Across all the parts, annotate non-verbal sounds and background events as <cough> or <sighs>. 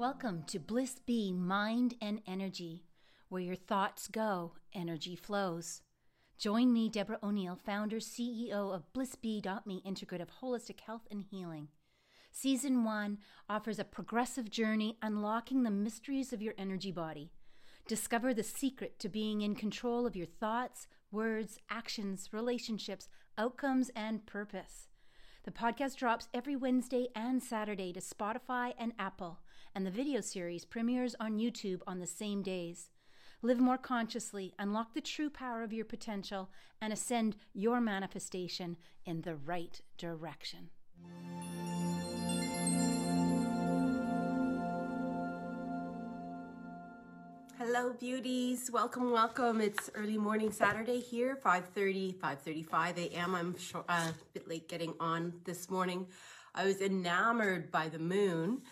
Welcome to Bliss Bee Mind and Energy, where your thoughts go, energy flows. Join me, Deborah O'Neill, founder, CEO of BlissBee.me Integrative Holistic Health and Healing. Season 1 offers a progressive journey unlocking the mysteries of your energy body. Discover the secret to being in control of your thoughts, words, actions, relationships, outcomes, and purpose. The podcast drops every Wednesday and Saturday to Spotify and Apple, and the video series premieres on YouTube on the same days. Live more consciously, unlock the true power of your potential, and ascend your manifestation in the right direction. Hello beauties, welcome, welcome. It's early morning Saturday here, 5.30, 5.35 a.m. I'm uh, a bit late getting on this morning. I was enamored by the moon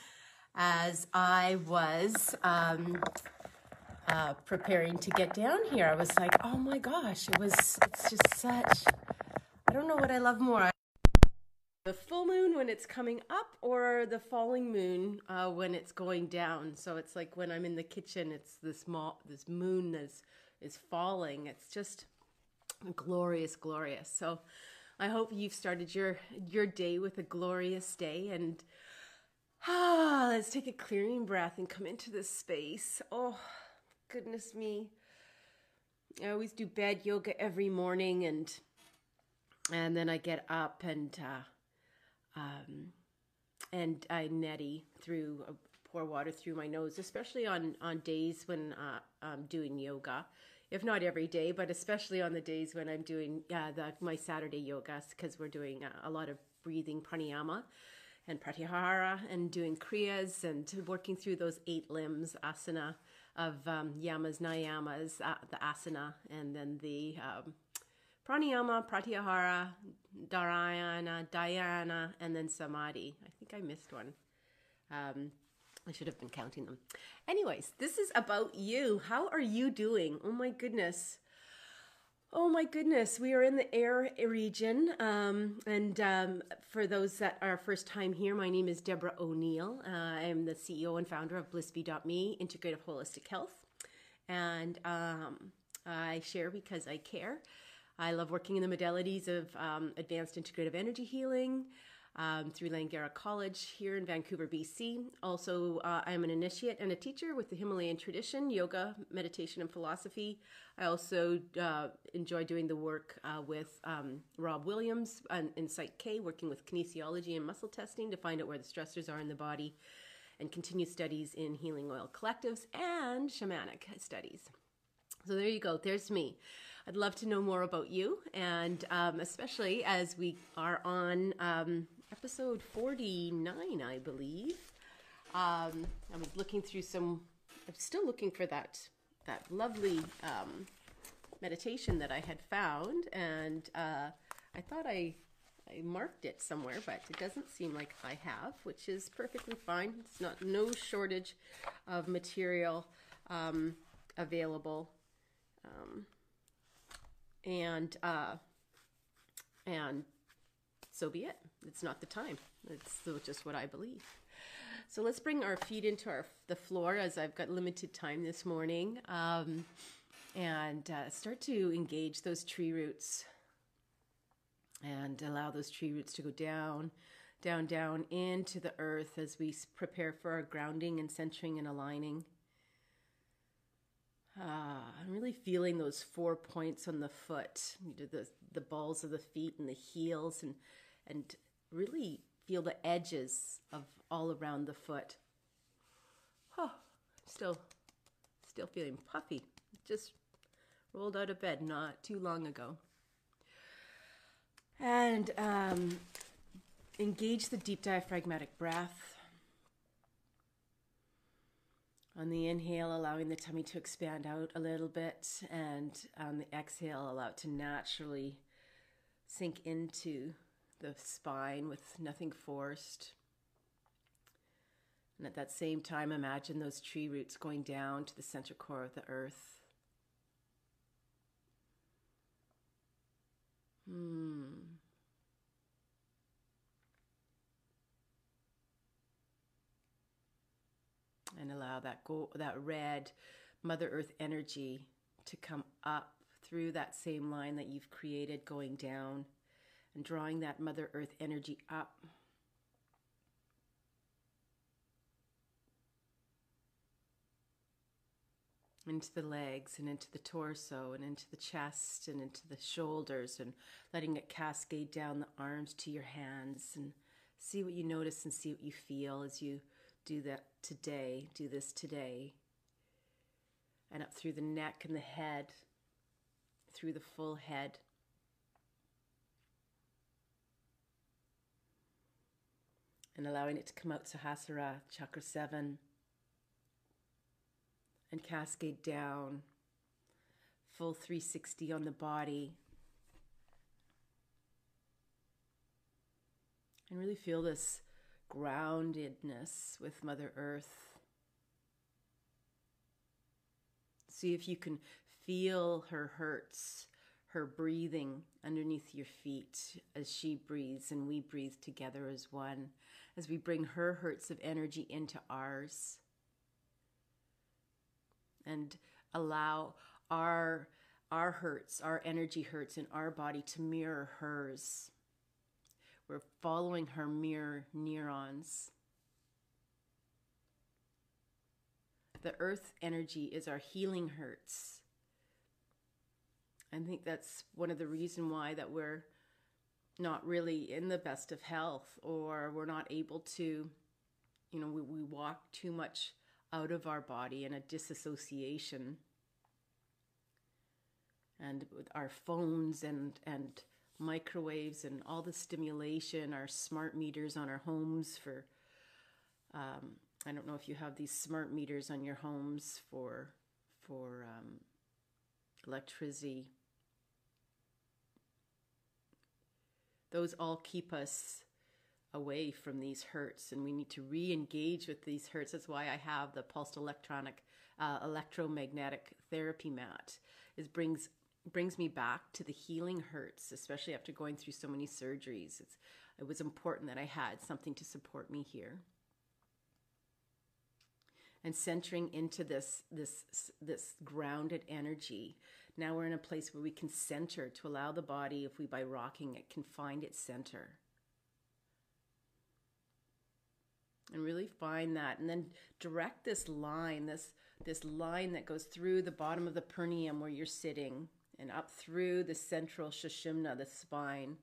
as I was um, uh, preparing to get down here. I was like, oh my gosh, it was, it's just such, I don't know what I love more the full moon when it's coming up or the falling moon uh, when it's going down. So it's like when I'm in the kitchen, it's this small this moon is is falling. It's just glorious, glorious. So I hope you've started your your day with a glorious day and ah, let's take a clearing breath and come into this space. Oh, goodness me. I always do bed yoga every morning and and then I get up and uh, um, and I neti through uh, pour water through my nose, especially on on days when uh, I'm doing yoga. If not every day, but especially on the days when I'm doing uh, the, my Saturday yogas, because we're doing a lot of breathing pranayama and pratyahara and doing kriyas and working through those eight limbs asana of um, yamas, niyamas, uh, the asana, and then the um, pranayama, pratyahara, dharana, dhyana, and then samadhi. I think I missed one. Um, I should have been counting them. Anyways, this is about you. How are you doing? Oh my goodness. Oh my goodness, we are in the air region. Um, and um, for those that are first time here, my name is Deborah O'Neill. Uh, I am the CEO and founder of BlissBee.me, Integrative Holistic Health. And um, I share because I care. I love working in the modalities of um, advanced integrative energy healing um, through Langara College here in Vancouver, BC. Also, uh, I'm an initiate and a teacher with the Himalayan tradition, yoga, meditation, and philosophy. I also uh, enjoy doing the work uh, with um, Rob Williams in Psych K, working with kinesiology and muscle testing to find out where the stressors are in the body, and continue studies in healing oil collectives and shamanic studies. So there you go. There's me. I'd love to know more about you, and um, especially as we are on um, episode 49, I believe. Um, I was looking through some. I'm still looking for that that lovely um, meditation that I had found, and uh, I thought I I marked it somewhere, but it doesn't seem like I have, which is perfectly fine. It's not no shortage of material um, available. Um, and uh, and so be it. It's not the time. It's just what I believe. So let's bring our feet into our the floor as I've got limited time this morning, um, and uh, start to engage those tree roots, and allow those tree roots to go down, down, down into the earth as we prepare for our grounding and centering and aligning. Uh, I'm really feeling those four points on the foot, you know, the the balls of the feet and the heels, and and really feel the edges of all around the foot. Oh, still, still feeling puffy. Just rolled out of bed not too long ago. And um, engage the deep diaphragmatic breath on the inhale, allowing the tummy to expand out a little bit, and on the exhale, allow it to naturally sink into the spine with nothing forced. And at that same time, imagine those tree roots going down to the center core of the earth. Hmm. And allow that go that red Mother Earth energy to come up through that same line that you've created going down and drawing that Mother Earth energy up into the legs and into the torso and into the chest and into the shoulders and letting it cascade down the arms to your hands and see what you notice and see what you feel as you do that today, do this today. And up through the neck and the head, through the full head. And allowing it to come out Sahasrara, chakra 7 and cascade down, full 360 on the body. And really feel this groundedness with Mother Earth. See if you can feel her hertz, her breathing underneath your feet as she breathes and we breathe together as one, as we bring her hertz of energy into ours and allow our our hertz, our energy hertz in our body to mirror hers. We're following her mirror neurons. The earth energy is our healing hertz. I think that's one of the reason why that we're not really in the best of health or we're not able to you know we, we walk too much out of our body in a disassociation. And with our phones and, and microwaves and all the stimulation, our smart meters on our homes for, um, I don't know if you have these smart meters on your homes for, for um, electricity. Those all keep us away from these hertz and we need to re-engage with these hertz. That's why i have the pulsed electronic uh, electromagnetic therapy mat. It brings brings me back to the healing hertz especially after going through so many surgeries. It's, it was important that i had something to support me here. And centering into this this this grounded energy now we're in a place where we can center to allow the body if we by rocking it can find its center. And really find that and then direct this line this this line that goes through the bottom of the perineum where you're sitting and up through the central sushumna the spine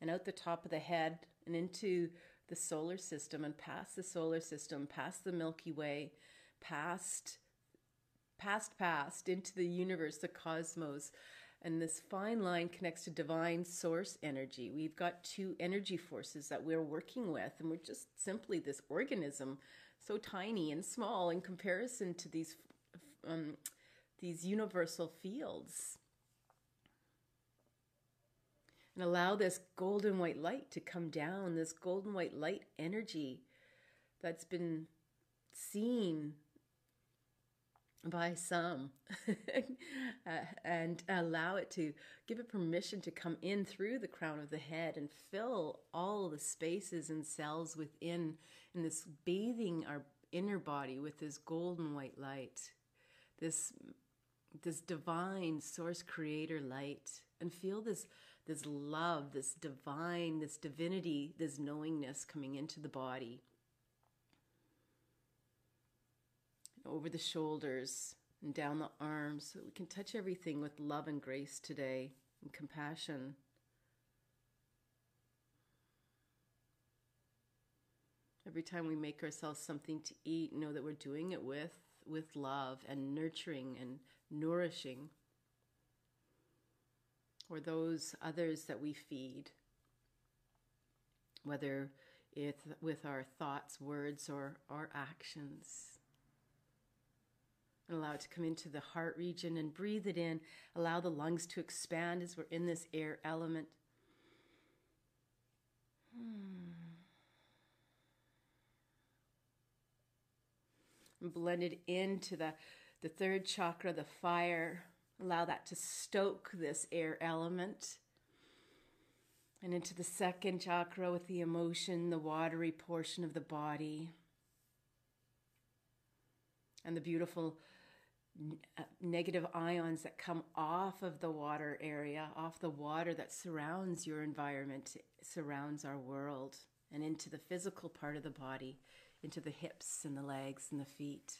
and out the top of the head and into the solar system and past the solar system past the milky way past past past into the universe the cosmos and this fine line connects to divine source energy. We've got two energy forces that we're working with, and we're just simply this organism, so tiny and small in comparison to these um, these universal fields. And allow this golden white light to come down, this golden white light energy that's been seen by some <laughs> uh, and allow it to give it permission to come in through the crown of the head and fill all the spaces and cells within in this bathing our inner body with this golden white light this this divine source creator light and feel this this love this divine this divinity this knowingness coming into the body over the shoulders and down the arms so we can touch everything with love and grace today and compassion. Every time we make ourselves something to eat, know that we're doing it with with love and nurturing and nourishing. Or those others that we feed. Whether it's with our thoughts, words, or our actions and allow it to come into the heart region and breathe it in. Allow the lungs to expand as we're in this air element. Hmm. And blend it into the, the third chakra, the fire. Allow that to stoke this air element. And into the second chakra with the emotion, the watery portion of the body. and the beautiful Uh, negative ions that come off of the water area, off the water that surrounds your environment, surrounds our world, and into the physical part of the body, into the hips and the legs and the feet.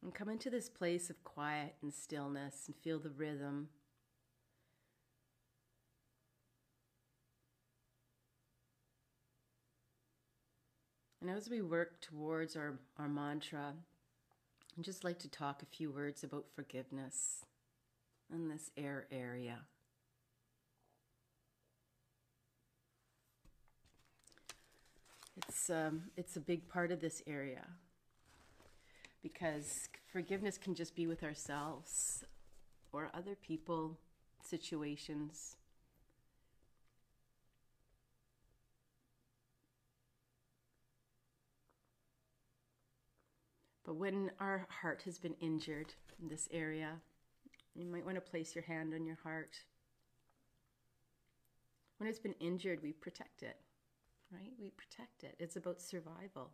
And come into this place of quiet and stillness and feel the rhythm And as we work towards our, our mantra, I'd just like to talk a few words about forgiveness in this air area. It's, um, it's a big part of this area because forgiveness can just be with ourselves or other people, situations. But when our heart has been injured in this area, you might want to place your hand on your heart. When it's been injured, we protect it, right? We protect it. It's about survival.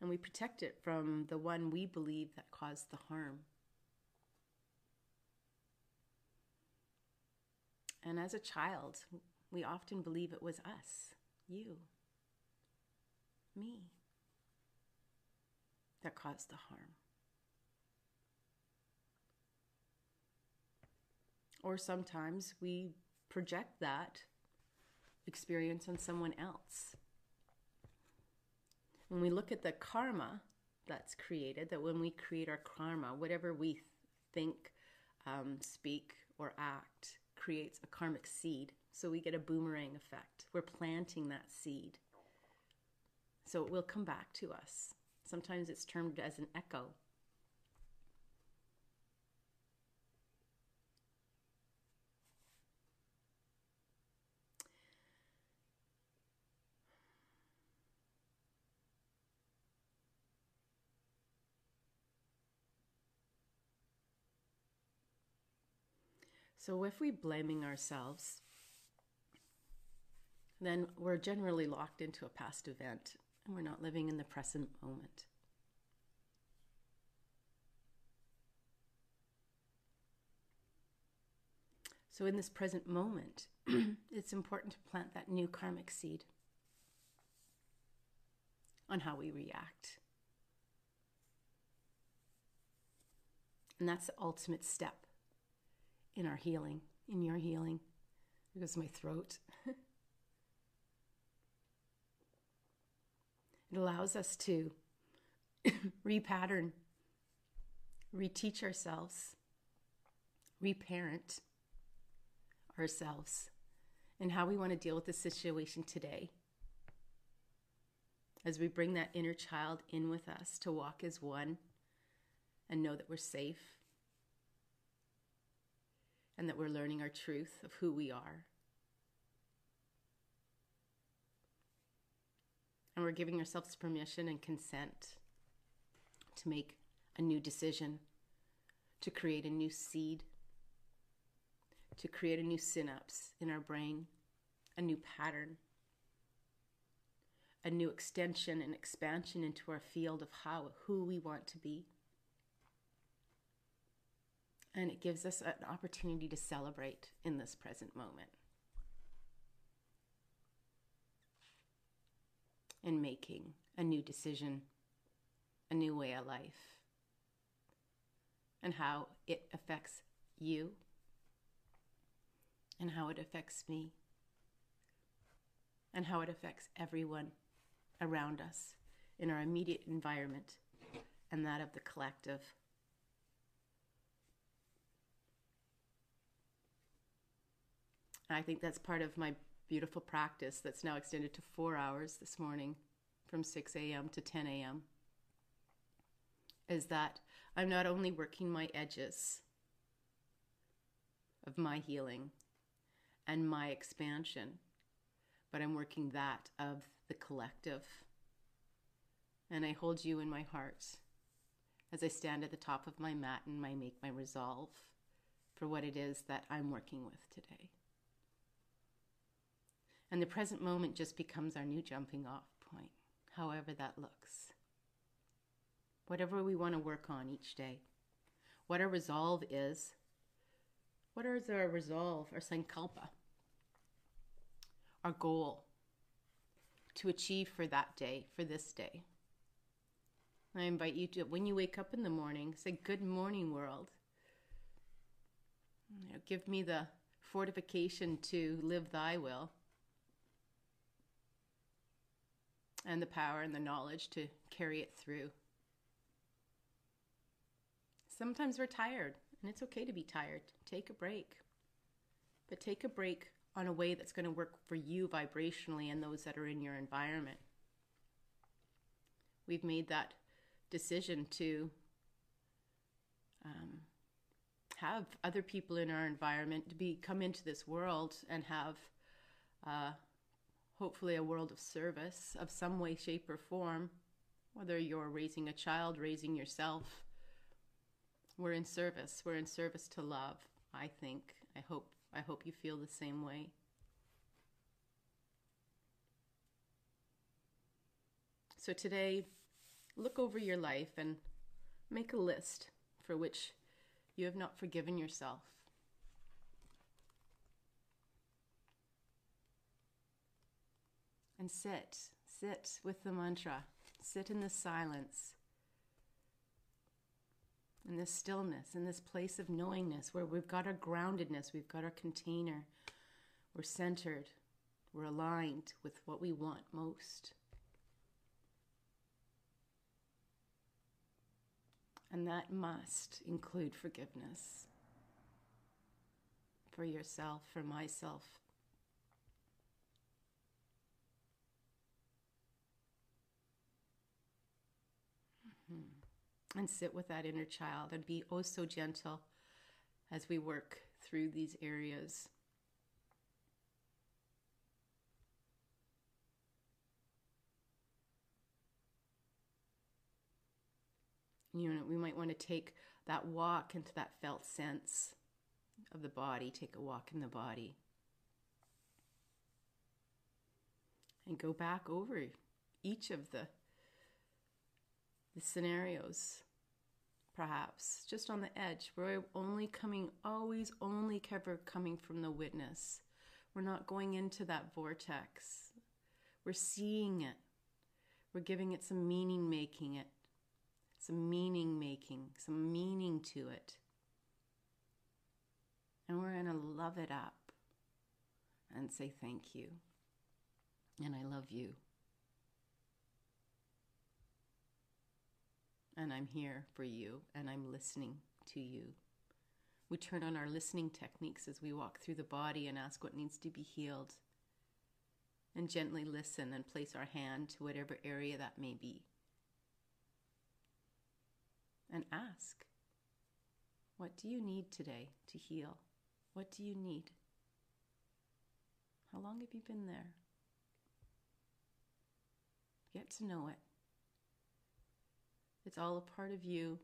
And we protect it from the one we believe that caused the harm. And as a child, we often believe it was us, you, me that caused the harm. Or sometimes we project that experience on someone else. When we look at the karma that's created, that when we create our karma, whatever we think, um, speak, or act creates a karmic seed. So we get a boomerang effect. We're planting that seed. So it will come back to us. Sometimes it's termed as an echo. So if we're blaming ourselves, then we're generally locked into a past event and we're not living in the present moment. So, in this present moment, <clears throat> it's important to plant that new karmic seed on how we react. And that's the ultimate step in our healing, in your healing. Because my throat. It allows us to <laughs> repattern, reteach ourselves, reparent ourselves, and how we want to deal with the situation today. As we bring that inner child in with us to walk as one and know that we're safe and that we're learning our truth of who we are. And we're giving ourselves permission and consent to make a new decision, to create a new seed, to create a new synapse in our brain, a new pattern, a new extension and expansion into our field of how, who we want to be. And it gives us an opportunity to celebrate in this present moment. In making a new decision, a new way of life, and how it affects you and how it affects me and how it affects everyone around us in our immediate environment and that of the collective. I think that's part of my beautiful practice that's now extended to four hours this morning from 6 a.m. to 10 a.m. is that I'm not only working my edges of my healing and my expansion, but I'm working that of the collective. And I hold you in my heart as I stand at the top of my mat and I make my resolve for what it is that I'm working with today. And the present moment just becomes our new jumping off point, however that looks. Whatever we want to work on each day, what our resolve is, what is our resolve, our sankalpa, our goal to achieve for that day, for this day. I invite you to, when you wake up in the morning, say, Good morning, world. You know, give me the fortification to live thy will and the power and the knowledge to carry it through. Sometimes we're tired, and it's okay to be tired. Take a break. But take a break on a way that's going to work for you vibrationally and those that are in your environment. We've made that decision to um, have other people in our environment to be come into this world and have uh, hopefully a world of service of some way, shape, or form. Whether you're raising a child, raising yourself, we're in service. We're in service to love. I think. I hope. I hope you feel the same way. So today, look over your life and make a list for which you have not forgiven yourself. And sit, sit with the mantra, sit in the silence, in this stillness, in this place of knowingness where we've got our groundedness, we've got our container, we're centered, we're aligned with what we want most. And that must include forgiveness for yourself, for myself. And sit with that inner child and be oh so gentle as we work through these areas. you know, we might want to take that walk into that felt sense of the body, take a walk in the body. And go back over each of the, the scenarios, perhaps, just on the edge. We're only coming, always only ever coming from the witness. We're not going into that vortex. We're seeing it. We're giving it some meaning, making it some meaning making, some meaning to it. And we're going to love it up and say thank you. And I love you. And I'm here for you, and I'm listening to you. We turn on our listening techniques as we walk through the body and ask what needs to be healed. And gently listen and place our hand to whatever area that may be and ask What do you need today to heal? What do you need? How long have you been there? Get to know it. It's all a part of you.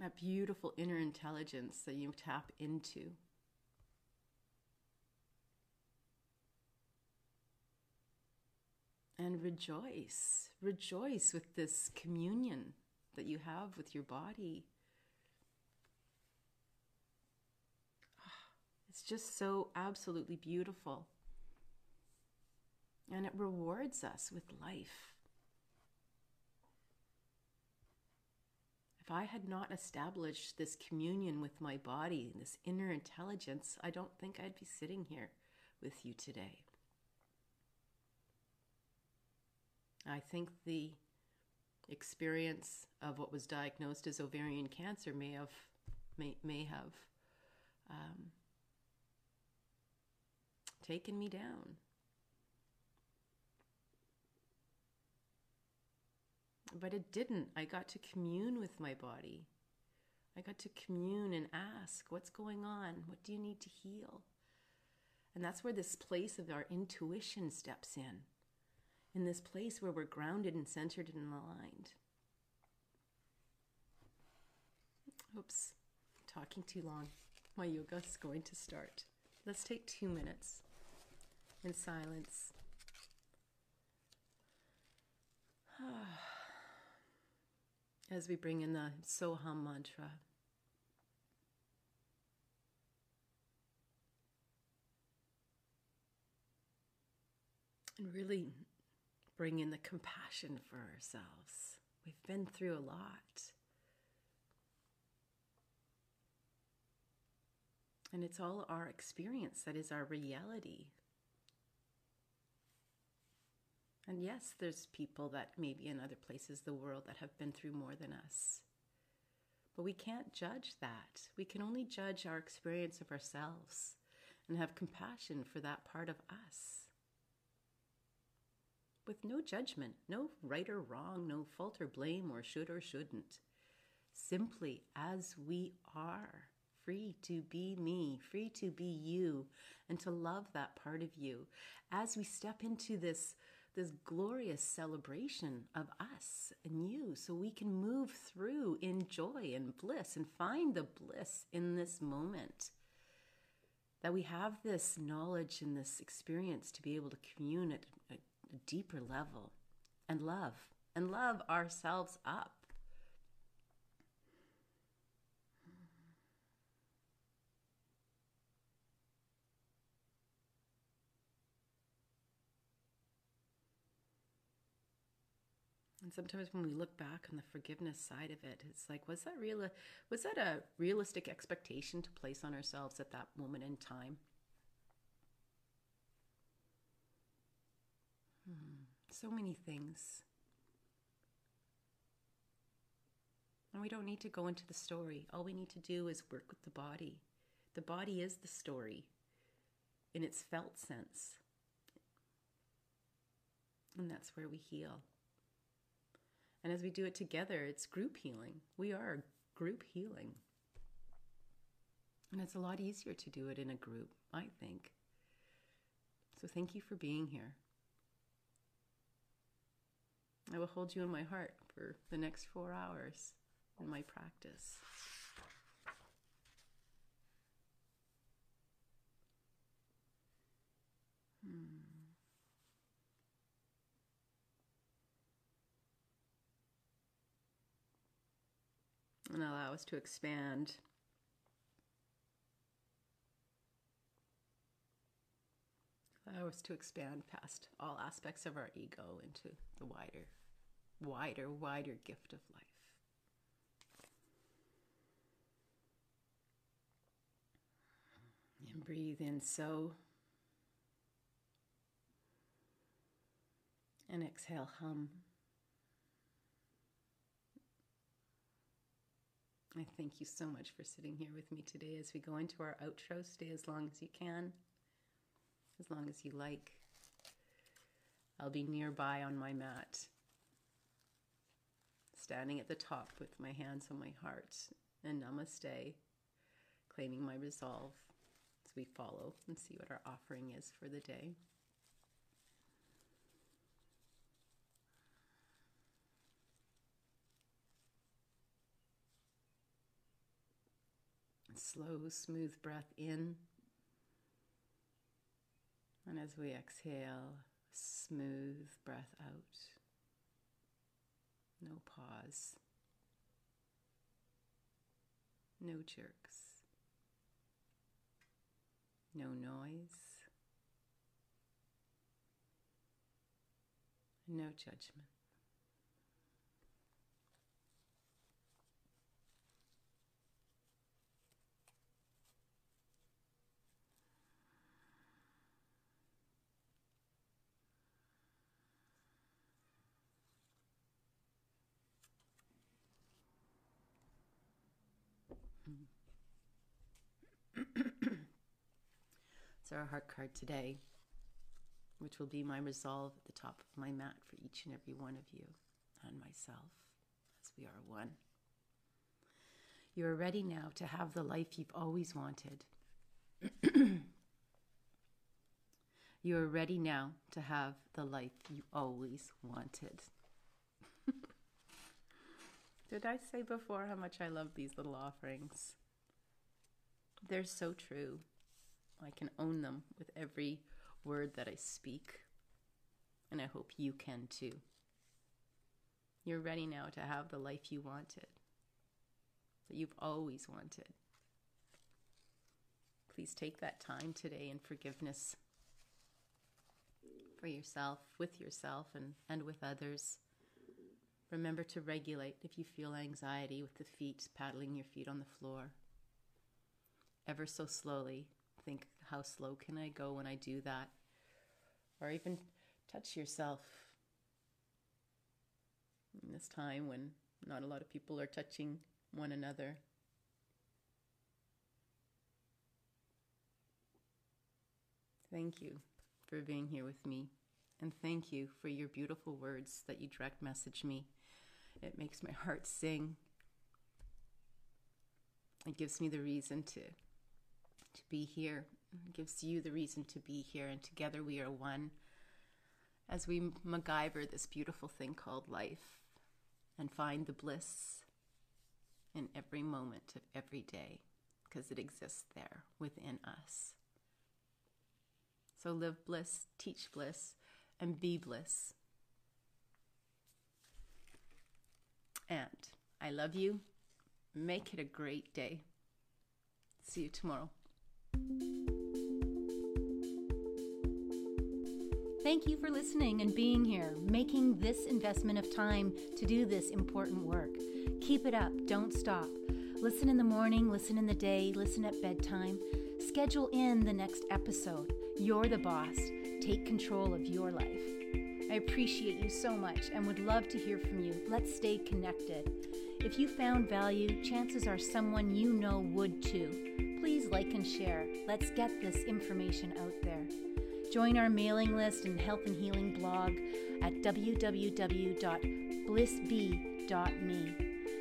That beautiful inner intelligence that you tap into. and rejoice. Rejoice with this communion that you have with your body. Ah, it's just so absolutely beautiful. And it rewards us with life. If I had not established this communion with my body, this inner intelligence, I don't think I'd be sitting here with you today. I think the experience of what was diagnosed as ovarian cancer may have may, may have um, taken me down. But it didn't. I got to commune with my body. I got to commune and ask, what's going on? What do you need to heal? And that's where this place of our intuition steps in in this place where we're grounded and centered and aligned. Oops, talking too long. My yoga is going to start. Let's take two minutes in silence. <sighs> Ah. As we bring in the Soham mantra. And really bring in the compassion for ourselves. We've been through a lot. And it's all our experience that is our reality. And yes, there's people that maybe in other places the world that have been through more than us. But we can't judge that. We can only judge our experience of ourselves and have compassion for that part of us. With no judgment, no right or wrong, no fault or blame or should or shouldn't. Simply as we are free to be me, free to be you, and to love that part of you. As we step into this, this glorious celebration of us and you, so we can move through in joy and bliss and find the bliss in this moment. That we have this knowledge and this experience to be able to commune at a, deeper level and love and love ourselves up And sometimes when we look back on the forgiveness side of it, it's like, was that real? Was that a realistic expectation to place on ourselves at that moment in time? Hmm. So many things. And we don't need to go into the story. All we need to do is work with the body. The body is the story in its felt sense. And that's where we heal. And as we do it together, it's group healing. We are group healing. And it's a lot easier to do it in a group, I think. So thank you for being here. I will hold you in my heart for the next four hours in my practice. Hmm. And allow us to expand. Allow us to expand past all aspects of our ego into the wider, wider, wider gift of life. And breathe in so. And exhale, hum. I thank you so much for sitting here with me today as we go into our outro. Stay as long as you can, as long as you like. I'll be nearby on my mat, standing at the top with my hands on my heart and namaste, claiming my resolve as we follow and see what our offering is for the day. Slow, smooth breath in. And as we exhale, smooth breath out. No pause. No jerks. No noise. No judgment. Our heart card today, which will be my resolve at the top of my mat for each and every one of you and myself, as we are one. You are ready now to have the life you've always wanted. <clears throat> you are ready now to have the life you always wanted. <laughs> Did I say before how much I love these little offerings? They're so true. I can own them with every word that I speak. And I hope you can too. You're ready now to have the life you wanted, that you've always wanted. Please take that time today in forgiveness for yourself, with yourself, and, and with others. Remember to regulate if you feel anxiety with the feet, paddling your feet on the floor. Ever so slowly, think how slow can I go when I do that? Or even touch yourself in this time when not a lot of people are touching one another. Thank you for being here with me, and thank you for your beautiful words that you direct message me. It makes my heart sing. It gives me the reason to to be here. Gives you the reason to be here, and together we are one as we MacGyver this beautiful thing called life and find the bliss in every moment of every day because it exists there within us. So live bliss, teach bliss, and be bliss. And I love you. Make it a great day. See you tomorrow. Thank you for listening and being here, making this investment of time to do this important work. Keep it up, don't stop. Listen in the morning, listen in the day, listen at bedtime. Schedule in the next episode. You're the boss. Take control of your life. I appreciate you so much and would love to hear from you. Let's stay connected. If you found value, chances are someone you know would too. Please like and share. Let's get this information out there. Join our mailing list and health and healing blog at www.blissbee.me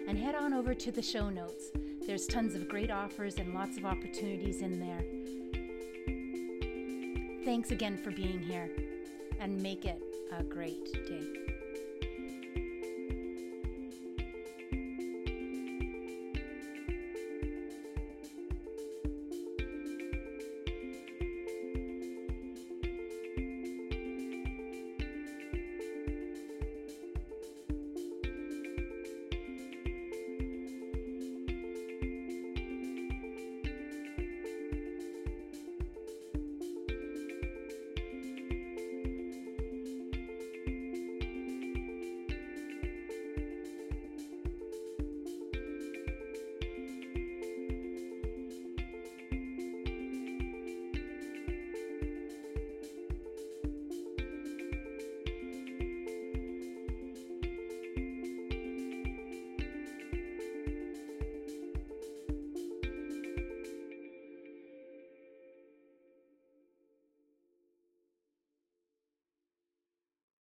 and head on over to the show notes. There's tons of great offers and lots of opportunities in there. Thanks again for being here and make it a great day.